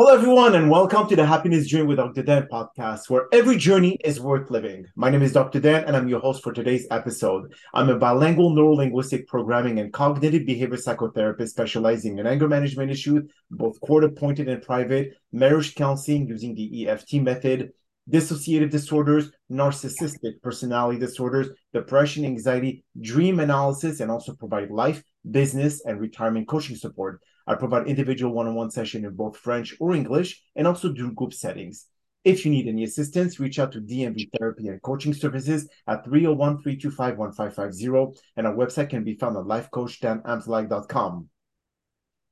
Hello, everyone, and welcome to the Happiness Journey with Dr. Dan podcast, where every journey is worth living. My name is Dr. Dan, and I'm your host for today's episode. I'm a bilingual neurolinguistic programming and cognitive behavior psychotherapist specializing in anger management issues, both court appointed and private, marriage counseling using the EFT method, dissociative disorders, narcissistic personality disorders, depression, anxiety, dream analysis, and also provide life, business, and retirement coaching support. I provide individual one-on-one session in both French or English, and also do group settings. If you need any assistance, reach out to DMV Therapy and Coaching Services at 301-325-1550, and our website can be found at lifecoachdanamzallag.com.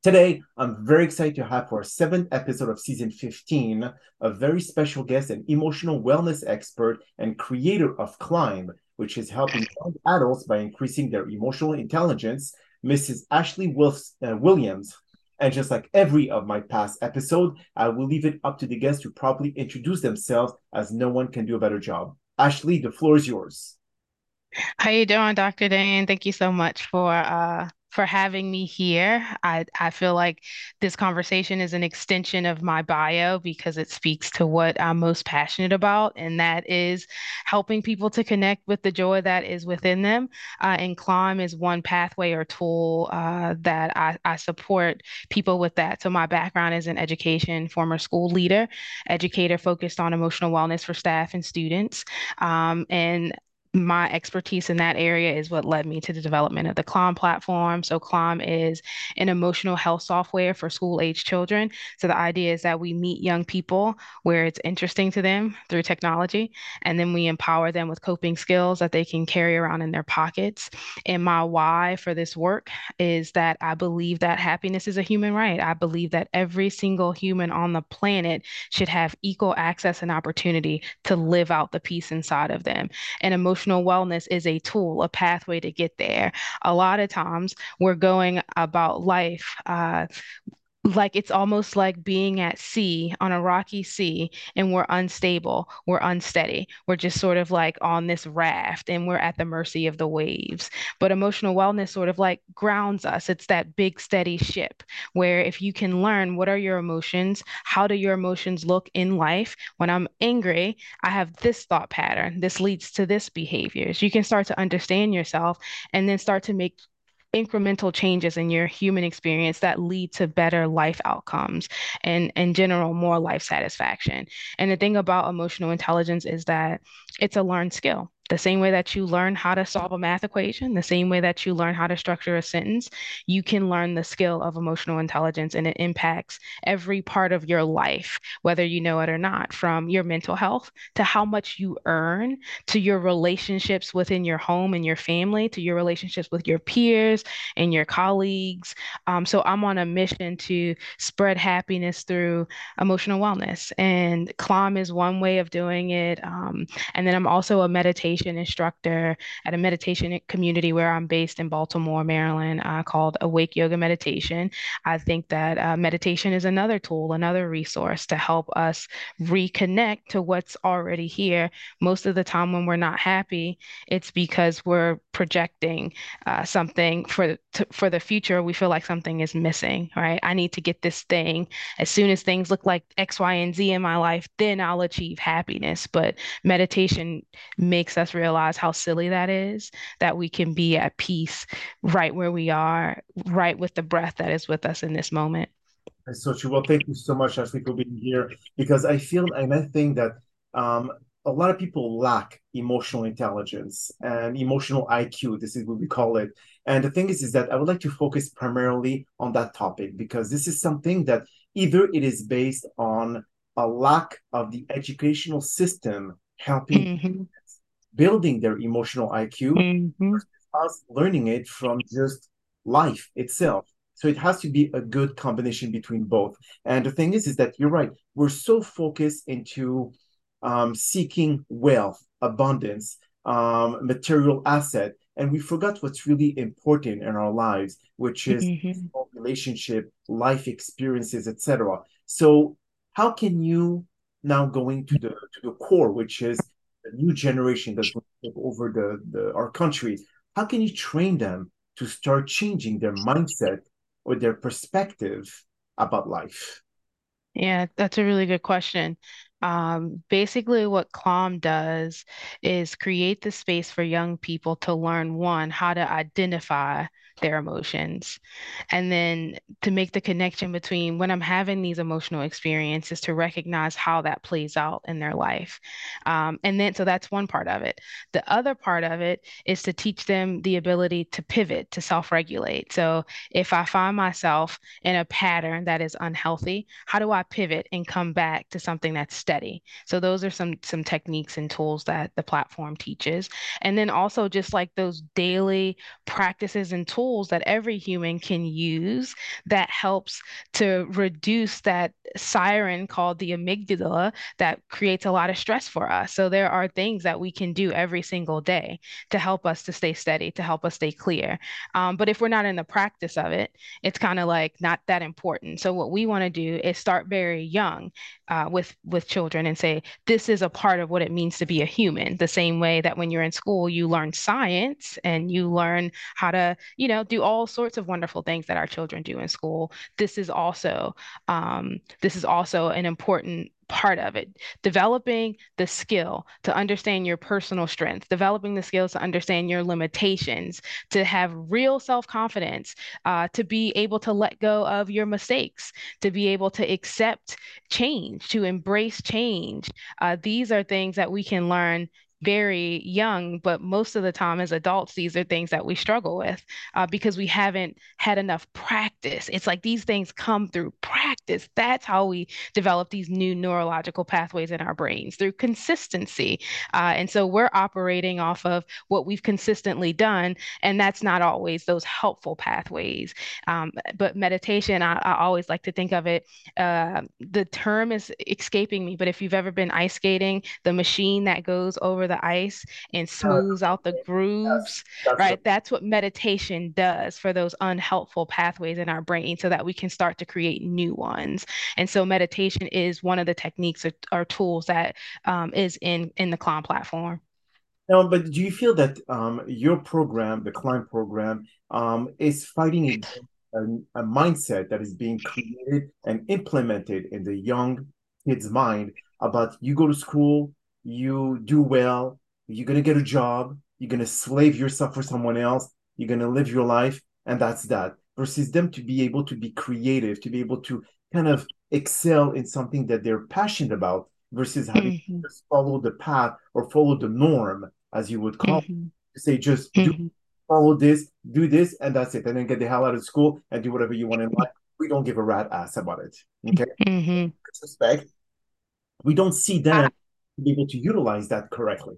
Today, I'm very excited to have for our seventh episode of season 15 a very special guest, an emotional wellness expert and creator of Clymb, which is helping young adults by increasing their emotional intelligence, Mrs. Ashley uh, Williams. And just like every of my past episode, I will leave it up to the guests to properly introduce themselves as no one can do a better job. Ashley, the floor is yours. How you doing, Dr. Dan? Thank you so much for uh, for having me here. I, I feel like this conversation is an extension of my bio because it speaks to what I'm most passionate about, and that is helping people to connect with the joy that is within them. Uh, and Clymb is one pathway or tool uh, that I, I support people with that. So, my background is in education, former school leader, educator focused on emotional wellness for staff and students. Um, and my expertise in that area is what led me to the development of the Clymb platform. So Climb is an emotional health software for school age children. So the idea is that we meet young people where it's interesting to them through technology, and then we empower them with coping skills that they can carry around in their pockets. And my why for this work is that I believe that happiness is a human right. I believe that every single human on the planet should have equal access and opportunity to live out the peace inside of them. And emotional emotional wellness is a tool, a pathway to get there. A lot of times we're going about life uh, like it's almost like being at sea on a rocky sea and we're unstable we're unsteady we're just sort of like on this raft and we're at the mercy of the waves. But emotional wellness sort of like grounds us. It's that big steady ship where if you can learn what are your emotions how do your emotions look in life when i'm angry i have this thought pattern. This leads to this behaviors. You can start to understand yourself and then start to make incremental changes in your human experience that lead to better life outcomes and in general more life satisfaction. And the thing about emotional intelligence is that it's a learned skill the same way that you learn how to solve a math equation, the same way that you learn how to structure a sentence, you can learn the skill of emotional intelligence and it impacts every part of your life, whether you know it or not, from your mental health to how much you earn to your relationships within your home and your family to your relationships with your peers and your colleagues. Um, so I'm on a mission to spread happiness through emotional wellness, and Clymb is one way of doing it. Um, and then I'm also a meditation meditation instructor at a meditation community where I'm based in Baltimore, Maryland, uh, called Awake Yoga Meditation. I think that uh, meditation is another tool, another resource to help us reconnect to what's already here. Most of the time, when we're not happy, it's because we're projecting uh, something for to, for the future. We feel like something is missing, right? I need to get this thing. As soon as things look like X, Y, and Z in my life, then I'll achieve happiness. But meditation makes us realize how silly that is, that we can be at peace right where we are, right with the breath that is with us in this moment. So true. Well, thank you so much, Ashley, for being here because I feel and I think that um, a lot of people lack emotional intelligence and emotional IQ. This is what we call it. And the thing is, is that I would like to focus primarily on that topic because this is something that either it is based on a lack of the educational system helping mm-hmm building their emotional IQ mm-hmm. us learning it from just life itself. So it has to be a good combination between both. And the thing is, is that you're right. We're so focused into um, seeking wealth, abundance, um, material asset, and we forgot what's really important in our lives, which is mm-hmm. relationship, life experiences, etc. So how can you now going to the to the core, which is the new generation that's going to take over the, the our country, how can you train them to start changing their mindset or their perspective about life? Yeah, that's a really good question. Um, basically, what Clymb does is create the space for young people to learn, one, how to identify their emotions, and then to make the connection between when I'm having these emotional experiences to recognize how that plays out in their life. Um, and then, so that's one part of it. The other part of it is to teach them the ability to pivot, to self-regulate. So if I find myself in a pattern that is unhealthy, how do I pivot and come back to something that's steady? So those are some some techniques and tools that the platform teaches. And then also just like those daily practices and tools that every human can use that helps to reduce that siren called the amygdala that creates a lot of stress for us. So there are things that we can do every single day to help us to stay steady, to help us stay clear. Um, but if we're not in the practice of it, it's kind of like not that important. So what we want to do is start very young uh, with with children and say this is a part of what it means to be a human. The same way that when you're in school, you learn science and you learn how to, you know, do all sorts of wonderful things that our children do in school. This is also um, this is also an important part of it. Developing the skill to understand your personal strengths, developing the skills to understand your limitations, to have real self confidence, uh, to be able to let go of your mistakes, to be able to accept change, to embrace change. Uh, these are things that we can learn very young, but most of the time as adults, these are things that we struggle with uh, because we haven't had enough practice. It's like these things come through practice. That's how we develop these new neurological pathways in our brains through consistency. Uh, and so we're operating off of what we've consistently done, and that's not always those helpful pathways. Um, but meditation, I, I, always like to think of it. Uh, the term is escaping me, but if you've ever been ice skating, the machine that goes over the ice and smooths out the grooves, right. That's what meditation does for those unhelpful pathways in our brain so that we can start to create new ones. And so meditation is one of the techniques or, or tools that um, is in in the Clymb platform. Now, but do you feel that um, your program, the Clymb program, um, is fighting against a, a mindset that is being created and implemented in the young kid's mind about you go to school, you do well, you're going to get a job, you're going to slave yourself for someone else, you're going to live your life, and that's that. Versus them to be able to be creative, to be able to kind of excel in something that they're passionate about versus having to Mhm, just follow the path or follow the norm as you would call mhm, it. Say just do mhm, follow this, do this, and that's it. And then get the hell out of school and do whatever you want in life. We don't give a rat ass about it. Okay. mhm. Respect. We don't see them be able to utilize that correctly.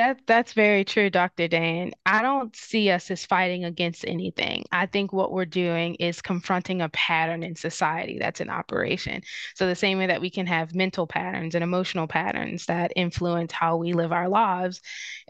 That that's very true, Dr. Dan. I don't see us as fighting against anything. I think what we're doing is confronting a pattern in society that's in operation. So the same way that we can have mental patterns and emotional patterns that influence how we live our lives,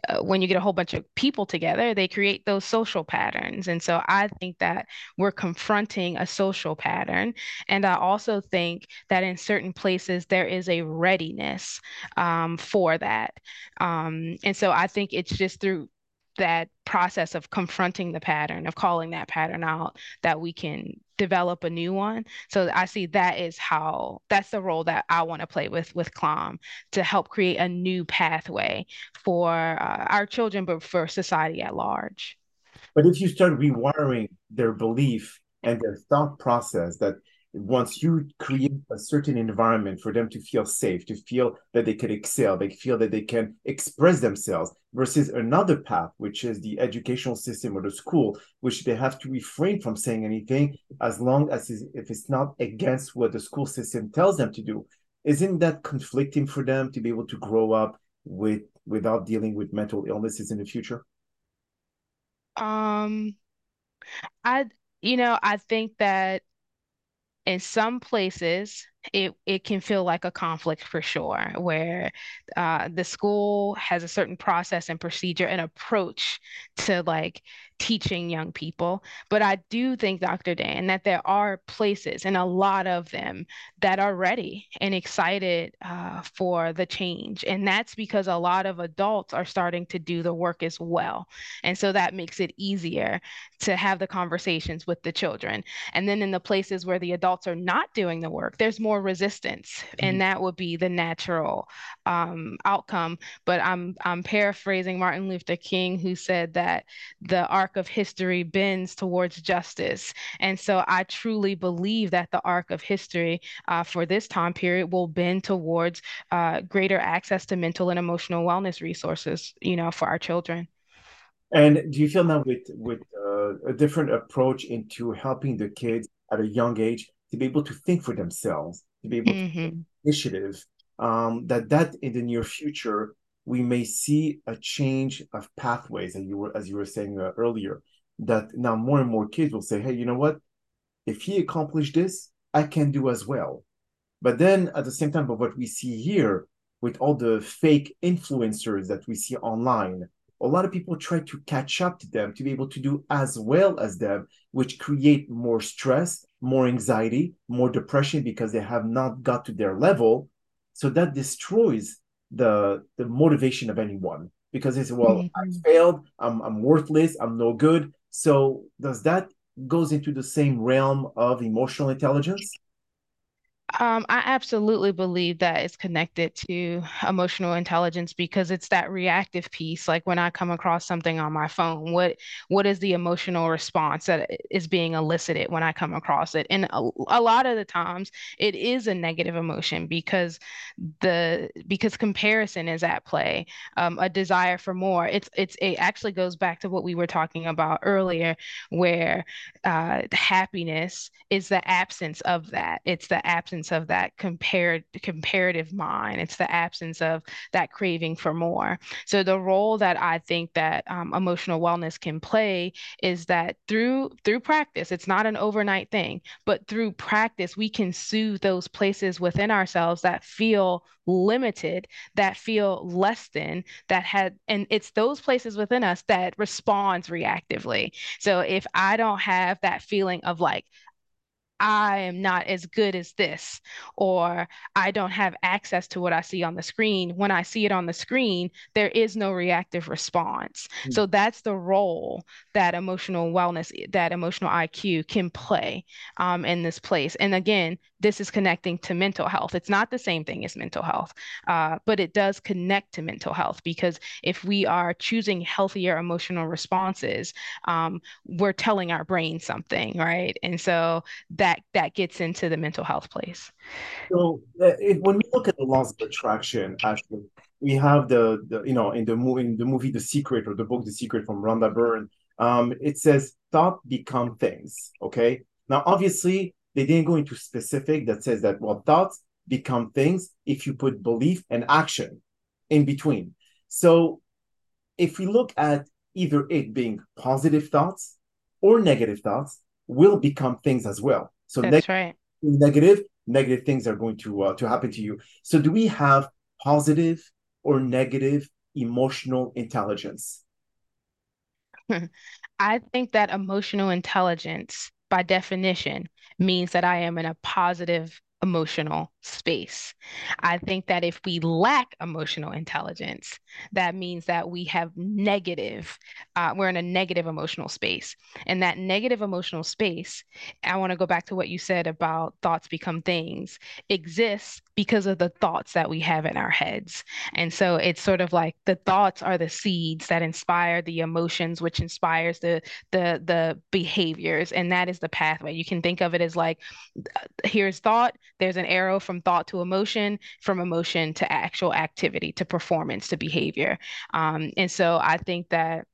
uh, when you get a whole bunch of people together, they create those social patterns. And so I think that we're confronting a social pattern. And I also think that in certain places there is a readiness um, for that. Um, and so I think it's just through that process of confronting the pattern, of calling that pattern out, that we can develop a new one. So I see that is how that's the role that I want to play with with Clymb to help create a new pathway for uh, our children, but for society at large. But if you start rewiring their belief and their thought process, that once you create a certain environment for them to feel safe, to feel that they can excel, they feel that they can express themselves, versus another path, which is the educational system or the school, which they have to refrain from saying anything as long as if it's not against what the school system tells them to do. Isn't that conflicting for them to be able to grow up with without dealing with mental illnesses in the future? Um, I, you know, I think that in some places it it can feel like a conflict for sure where uh, the school has a certain process and procedure and approach to like teaching young people. But I do think, Dr. Dan, that there are places, and a lot of them, that are ready and excited uh, for the change. And that's because a lot of adults are starting to do the work as well. And so that makes it easier to have the conversations with the children. And then in the places where the adults are not doing the work, there's more resistance. Mm-hmm. And that would be the natural um, outcome. But I'm, I'm paraphrasing Martin Luther King, who said that the arc of history bends towards justice. And so I truly believe that the arc of history uh, for this time period will bend towards uh, greater access to mental and emotional wellness resources, you know, for our children. And do you feel now with with uh, a different approach into helping the kids at a young age to be able to think for themselves, to be able mm-hmm. to initiative, um, that that in the near future we may see a change of pathways, and you were as you were saying uh, earlier, that now more and more kids will say, hey, you know what? If he accomplished this, I can do as well. But then at the same time, but what we see here with all the fake influencers that we see online, a lot of people try to catch up to them to be able to do as well as them, which create more stress, more anxiety, more depression because they have not got to their level. So that destroys the the motivation of anyone because they say, well, mm-hmm. I failed, I'm I'm worthless, I'm no good. So does that goes into the same realm of emotional intelligence? Um, I absolutely believe that it's connected to emotional intelligence because it's that reactive piece. Like when I come across something on my phone, what what is the emotional response that is being elicited when I come across it? And a, a lot of the times, it is a negative emotion because the because comparison is at play, um, a desire for more. It's it's it actually goes back to what we were talking about earlier, where uh, happiness is the absence of that. It's the absence absence of that compared comparative mind. It's the absence of that craving for more. So the role that I think that um, emotional wellness can play is that through through practice, it's not an overnight thing, but through practice, we can soothe those places within ourselves that feel limited, that feel less than, that had, and it's those places within us that responds reactively. So if I don't have that feeling of like, I am not as good as this, or I don't have access to what I see on the screen. When I see it on the screen, there is no reactive response. Mm. So that's the role that emotional wellness, that emotional IQ can play um, in this place. And again, this is connecting to mental health. It's not the same thing as mental health, uh, but it does connect to mental health because if we are choosing healthier emotional responses, um, we're telling our brain something, right? And so that that gets into the mental health place. So uh, when we look at the laws of attraction, actually, we have the, the you know in the movie the movie The Secret or the book The Secret from Rhonda Byrne. Um, it says thought become things. Okay. Now, obviously, they didn't go into specific that says that well thoughts become things if you put belief and action in between so if we look at either it being positive thoughts or negative thoughts will become things as well so That's neg- right. negative negative things are going to uh, to happen to you so do we have positive or negative emotional intelligence i think that emotional intelligence by definition means that I am in a positive emotional space. I think that if we lack emotional intelligence, that means that we have negative, uh, we're in a negative emotional space. And that negative emotional space, I want to go back to what you said about thoughts become things, exists because of the thoughts that we have in our heads. And so it's sort of like the thoughts are the seeds that inspire the emotions, which inspires the the the behaviors. And that is the pathway. You can think of it as like here's thought, there's an arrow from thought to emotion, from emotion to actual activity, to performance, to behavior. Um, and so I think that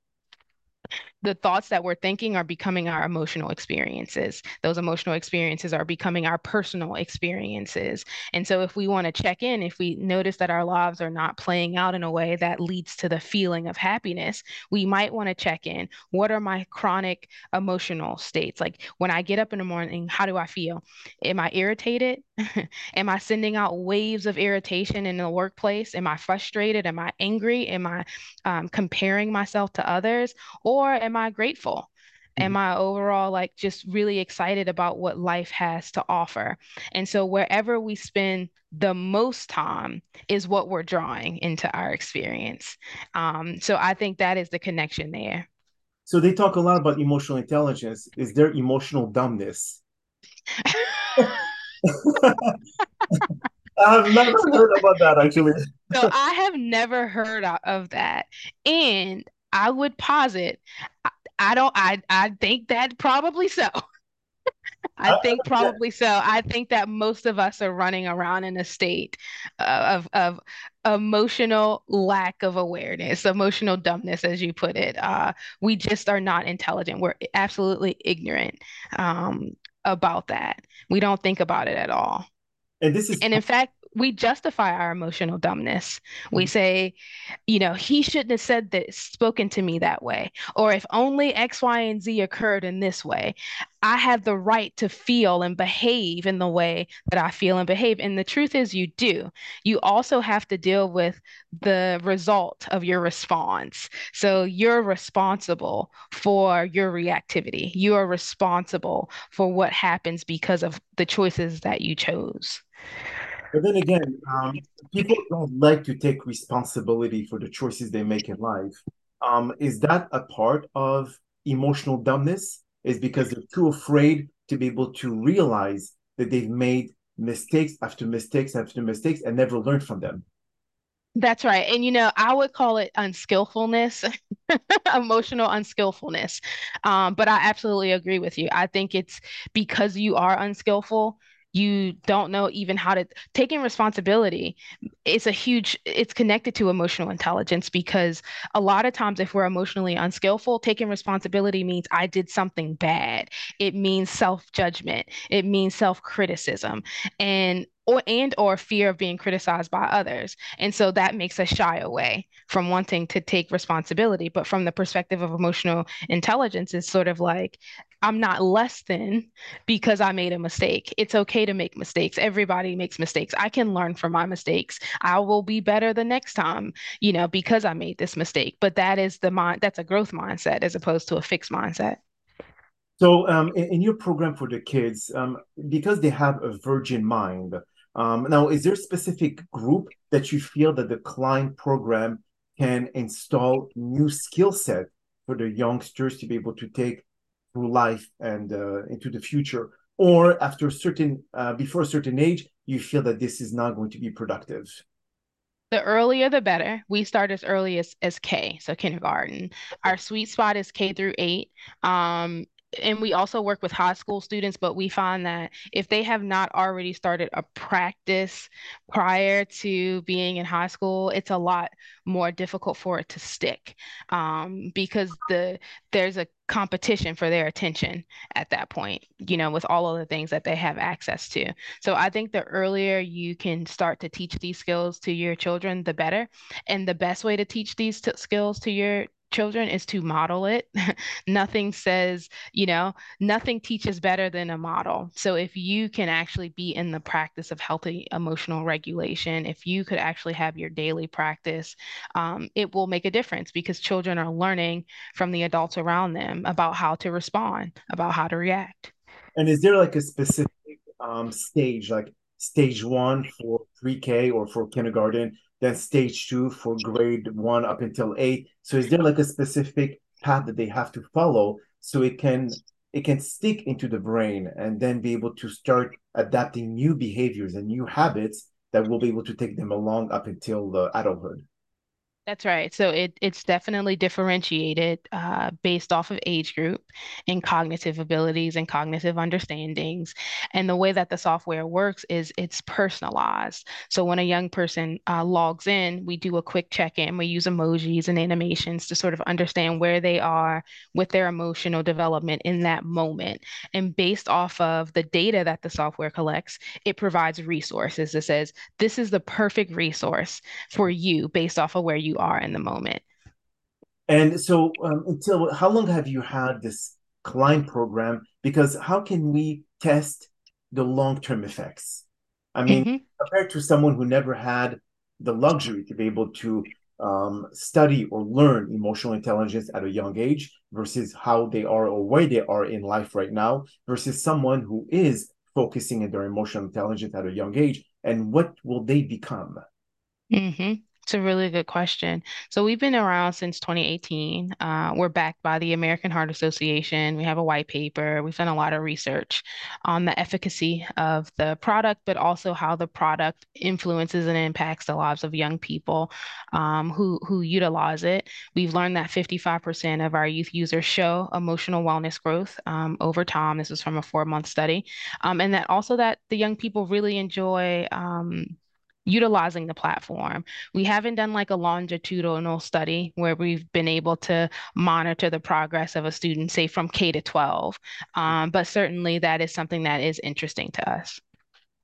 the thoughts that we're thinking are becoming our emotional experiences. Those emotional experiences are becoming our personal experiences. And so, if we want to check in, if we notice that our lives are not playing out in a way that leads to the feeling of happiness, we might want to check in. What are my chronic emotional states? Like when I get up in the morning, how do I feel? Am I irritated? Am I sending out waves of irritation in the workplace? Am I frustrated? Am I angry? Am I um, comparing myself to others? Or am am I grateful? Am I overall like just really excited about what life has to offer? And so wherever we spend the most time is what we're drawing into our experience. Um, so I think that is the connection there. So they talk a lot about emotional intelligence. Is there emotional dumbness? I've never heard about that actually. So I have never heard of that. And I would posit, I, I don't, I, I think that probably so. I I, think probably so. I think that most of us are running around in a state of of emotional lack of awareness, emotional dumbness, as you put it. Uh, we just are not intelligent. We're absolutely ignorant um, about that. We don't think about it at all. And this is And in fact, we justify our emotional dumbness. We mm. say, you know, he shouldn't have said this, spoken to me that way. Or if only X, Y, and Z occurred in this way, I have the right to feel and behave in the way that I feel and behave. And the truth is, you do. You also have to deal with the result of your response. So you're responsible for your reactivity. You are responsible for what happens because of the choices that you chose. But then again, um, people don't like to take responsibility for the choices they make in life. Um, is that a part of emotional dumbness? Is because they're too afraid to be able to realize that they've made mistakes after mistakes after mistakes and never learned from them. That's right. And you know, I would call it unskillfulness, emotional unskillfulness. Um, but I absolutely agree with you. I think it's because you are unskillful, you don't know even how to taking responsibility. It's a huge, it's connected to emotional intelligence because a lot of times if we're emotionally unskillful, taking responsibility means I did something bad. It means self-judgment. It means self-criticism. And or and or fear of being criticized by others. And so that makes us shy away from wanting to take responsibility. But from the perspective of emotional intelligence, it's sort of like, I'm not less than because I made a mistake. It's okay to make mistakes. Everybody makes mistakes. I can learn from my mistakes. I will be better the next time, you know, because I made this mistake. But that is the mind, that's a growth mindset as opposed to a fixed mindset. So, um, in, your program for the kids, um, because they have a virgin mind, um, now, is there a specific group that you feel that the Clymb program can install new skill set for the youngsters to be able to take through life and uh, into the future? Or after a certain, uh, before a certain age, you feel that this is not going to be productive? The earlier the better. We start as early as, as K, so kindergarten. Our sweet spot is K through eight. Um, and we also work with high school students, but we find that if they have not already started a practice prior to being in high school, it's a lot more difficult for it to stick um, because the there's a competition for their attention at that point, you know, with all of the things that they have access to. So I think the earlier you can start to teach these skills to your children, the better. And the best way to teach these t- skills to your children is to model it. nothing says, you know, nothing teaches better than a model. So if you can actually be in the practice of healthy emotional regulation, if you could actually have your daily practice, um, it will make a difference because children are learning from the adults around them about how to respond, about how to react. And is there like a specific um, stage, like stage one for pre-K or for kindergarten, then stage two for grade one up until eight? So is there like a specific path that they have to follow so it can it can stick into the brain and then be able to start adapting new behaviors and new habits that will be able to take them along up until the adulthood? That's right. So it it's definitely differentiated uh, based off of age group and cognitive abilities and cognitive understandings. And the way that the software works is it's personalized. So when a young person uh, logs in, we do a quick check-in. We use emojis and animations to sort of understand where they are with their emotional development in that moment. And based off of the data that the software collects, it provides resources. It says, this is the perfect resource for you based off of where you are in the moment. And so, um, until how long have you had this Clymb program? Because how can we test the long-term effects? I mean, Mhm. compared to someone who never had the luxury to be able to um, study or learn emotional intelligence at a young age versus how they are or where they are in life right now versus someone who is focusing in their emotional intelligence at a young age and what will they become hmm It's a really good question. So we've been around since 2018. Uh, we're backed by the American Heart Association. We have a white paper. We've done a lot of research on the efficacy of the product, but also how the product influences and impacts the lives of young people um, who who utilize it. We've learned that 55% of our youth users show emotional wellness growth um, over time. This is from a four-month study, um, and that also that the young people really enjoy. Um, utilizing the platform. We haven't done like a longitudinal study where we've been able to monitor the progress of a student, say from K to 12. Um, but certainly that is something that is interesting to us.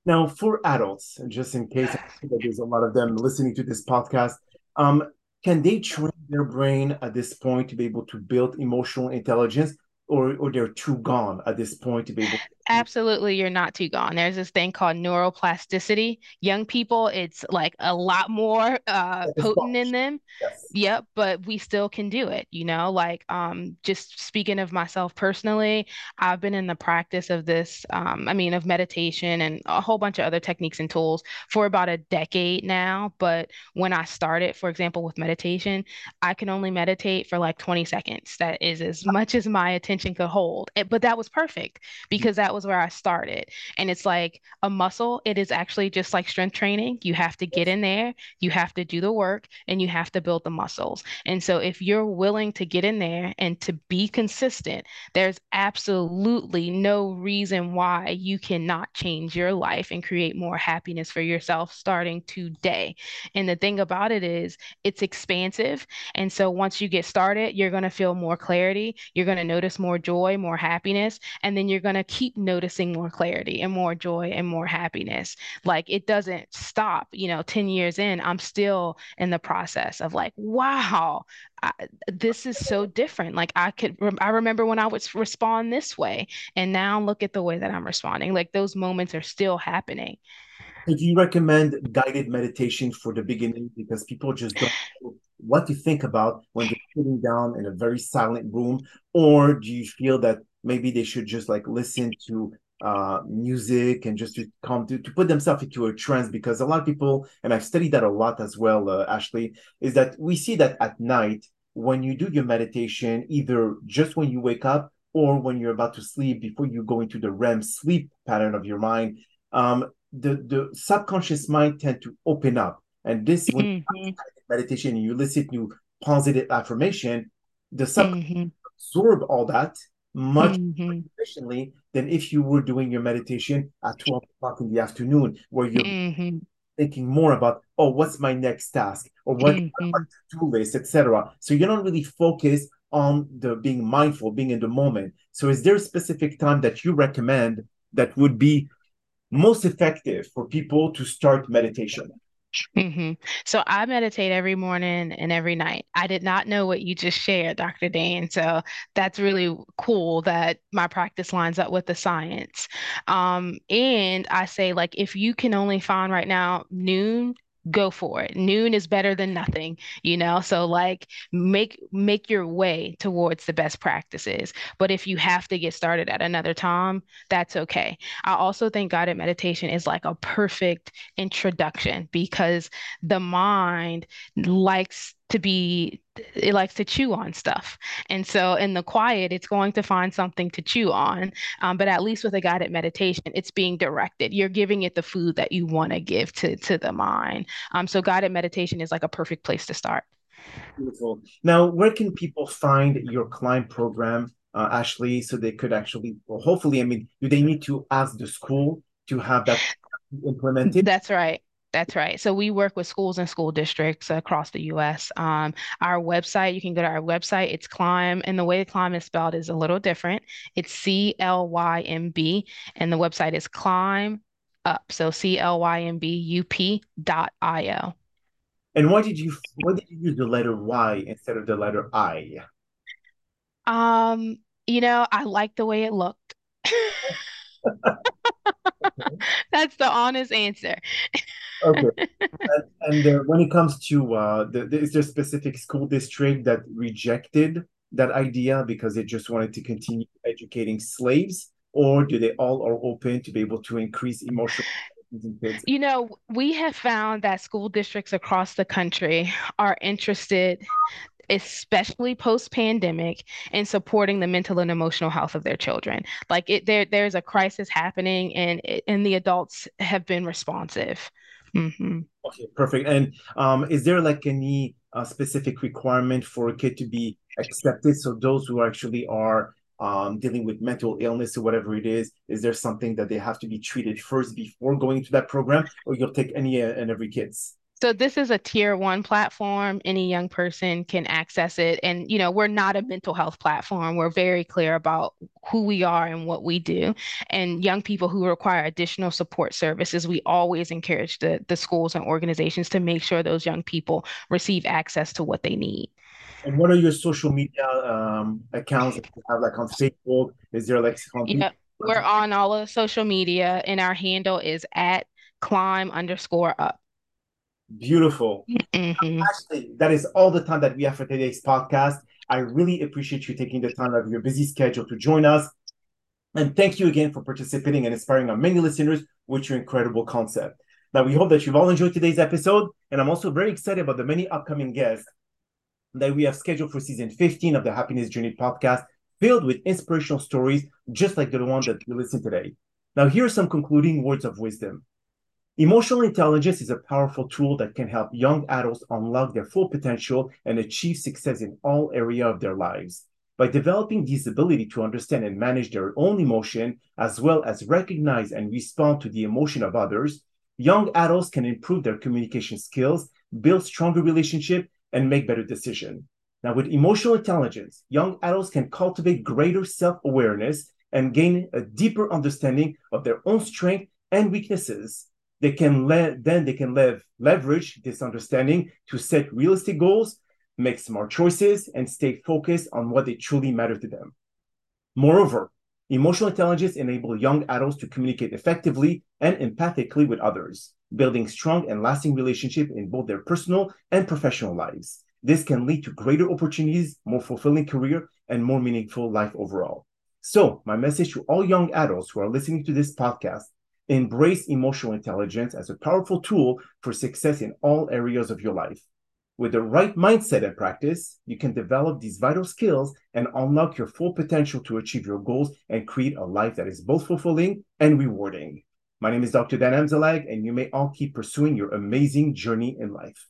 now for adults and just in case I think that there's a lot of them listening to this podcast um, can they train their brain at this point to be able to build emotional intelligence or or they're too gone at this point to be able to Absolutely, you're not too gone. There's this thing called neuroplasticity. Young people, it's like a lot more uh, potent in them. yes Yep, but we still can do it, you know? Like, um, just speaking of myself personally, I've been in the practice of this, um, I mean, of meditation and a whole bunch of other techniques and tools for about a decade now. But when I started, for example, with meditation, I can only meditate for like 20 seconds. That is as much as my attention could hold. Eh, But that was perfect because that was where I started. And it's like a muscle, it is actually just like strength training. You have to get in there, you have to do the work, and you have to build the muscles. And so if you're willing to get in there and to be consistent, there's absolutely no reason why you cannot change your life and create more happiness for yourself starting today. And the thing about it is, it's expansive. And so once you get started, you're going to feel more clarity. You're going to notice more joy, more happiness, and then you're going to keep noticing more clarity and more joy and more happiness. Like it doesn't stop, you know, 10 years in, I'm still in the process of like, wow, I, this is so different. Like I could, I remember when I would respond this way, and now look at the way that I'm responding. Like those moments are still happening. Do you recommend guided meditation for the beginning because people just don't know what to think about when they're sitting down in a very silent room? Or do you feel that maybe they should just like listen to uh, music and just to come to, to put themselves into a trance? Because a lot of people, and I've studied that a lot as well, uh, Ashley, is that we see that at night when you do your meditation, either just when you wake up or when you're about to sleep before you go into the REM sleep pattern of your mind. Um, the the subconscious mind tend to open up and this when hmm meditation and you listen to positive affirmation the subconscious hmm absorb all that much more hmm efficiently than if you were doing your meditation at 12 o'clock in the afternoon where you're hmm thinking more about oh what's my next task? Or what hmm to-do list etc so you're not really focused on the being mindful being in the moment. So is there a specific time that you recommend that would be most effective for people to start meditation hmm So I meditate every morning and every night. I did not know what you just shared, Dr. Dane. So that's really cool that my practice lines up with the science. Um, and I say, like, if you can only find right now noon, go for it. Noon is better than nothing, you know? So like make make your way towards the best practices. But if you have to get started at another time, that's okay. I also think guided meditation is like a perfect introduction because the mind likes to be it likes to chew on stuff and so in the quiet it's going to find something to chew on um, but at least with a guided meditation it's being directed you're giving it the food that you want to give to to the mind um, so guided meditation is like a perfect place to start Beautiful. Now, where can people find your Clymb program, uh, Ashley, so they could actually, well, hopefully, I mean, do they need to ask the school to have that implemented? That's right. That's right. So we work with schools and school districts across the US. Um, our website, you can go to our website. It's Clymb, and the way Clymb is spelled is a little different. It's C L Y M B, and the website is Clymb Up. So C L Y M B U P dot I O. And why did you why did you use the letter Y instead of the letter I? Um, you know, I like the way it looked. That's the honest answer. Okay. And, and uh, when it comes to uh, the, the, is there a specific school district that rejected that idea because they just wanted to continue educating slaves, or do they all are open to be able to increase emotional intelligence in kids? You know, we have found that school districts across the country are interested, especially post-pandemic, in supporting the mental and emotional health of their children. Like it, there, there's a crisis happening, and and the adults have been responsive. hmm Okay, perfect. And um, is there like any uh, specific requirement for a kid to be accepted? So those who actually are um, dealing with mental illness or whatever it is, is there something that they have to be treated first before going to that program, or you'll take any uh, and every kids? So this is a tier one platform. Any young person can access it. And, you know, we're not a mental health platform. We're very clear about who we are and what we do. And young people who require additional support services, we always encourage the, the schools and organizations to make sure those young people receive access to what they need. And what are your social media um, accounts that you have, like on Facebook? Is there like? Yeah, we're on all of social media, and our handle is at clymb underscore up. Beautiful. hmm Ashley, that is all the time that we have for today's podcast. I really appreciate you taking the time out of your busy schedule to join us. And thank you again for participating and inspiring our many listeners with your incredible concept. Now, we hope that you've all enjoyed today's episode. And I'm also very excited about the many upcoming guests that we have scheduled for season 15 of the Happiness Journey podcast, filled with inspirational stories just like the one that you listened today. Now, here are some concluding words of wisdom. Emotional intelligence is a powerful tool that can help young adults unlock their full potential and achieve success in all areas of their lives. By developing this ability to understand and manage their own emotion, as well as recognize and respond to the emotion of others, young adults can improve their communication skills, build stronger relationships, and make better decisions. Now, with emotional intelligence, young adults can cultivate greater self-awareness and gain a deeper understanding of their own strengths and weaknesses they can le- then they can lev- leverage this understanding to set realistic goals, make smart choices, and stay focused on what they truly matter to them. Moreover, emotional intelligence enables young adults to communicate effectively and empathically with others, building strong and lasting relationships in both their personal and professional lives. This can lead to greater opportunities, more fulfilling career, and more meaningful life overall. So, my message to all young adults who are listening to this podcast Embrace emotional intelligence as a powerful tool for success in all areas of your life. With the right mindset and practice, you can develop these vital skills and unlock your full potential to achieve your goals and create a life that is both fulfilling and rewarding. My name is Dr. Dan Amzallag, and you may all keep pursuing your amazing journey in life.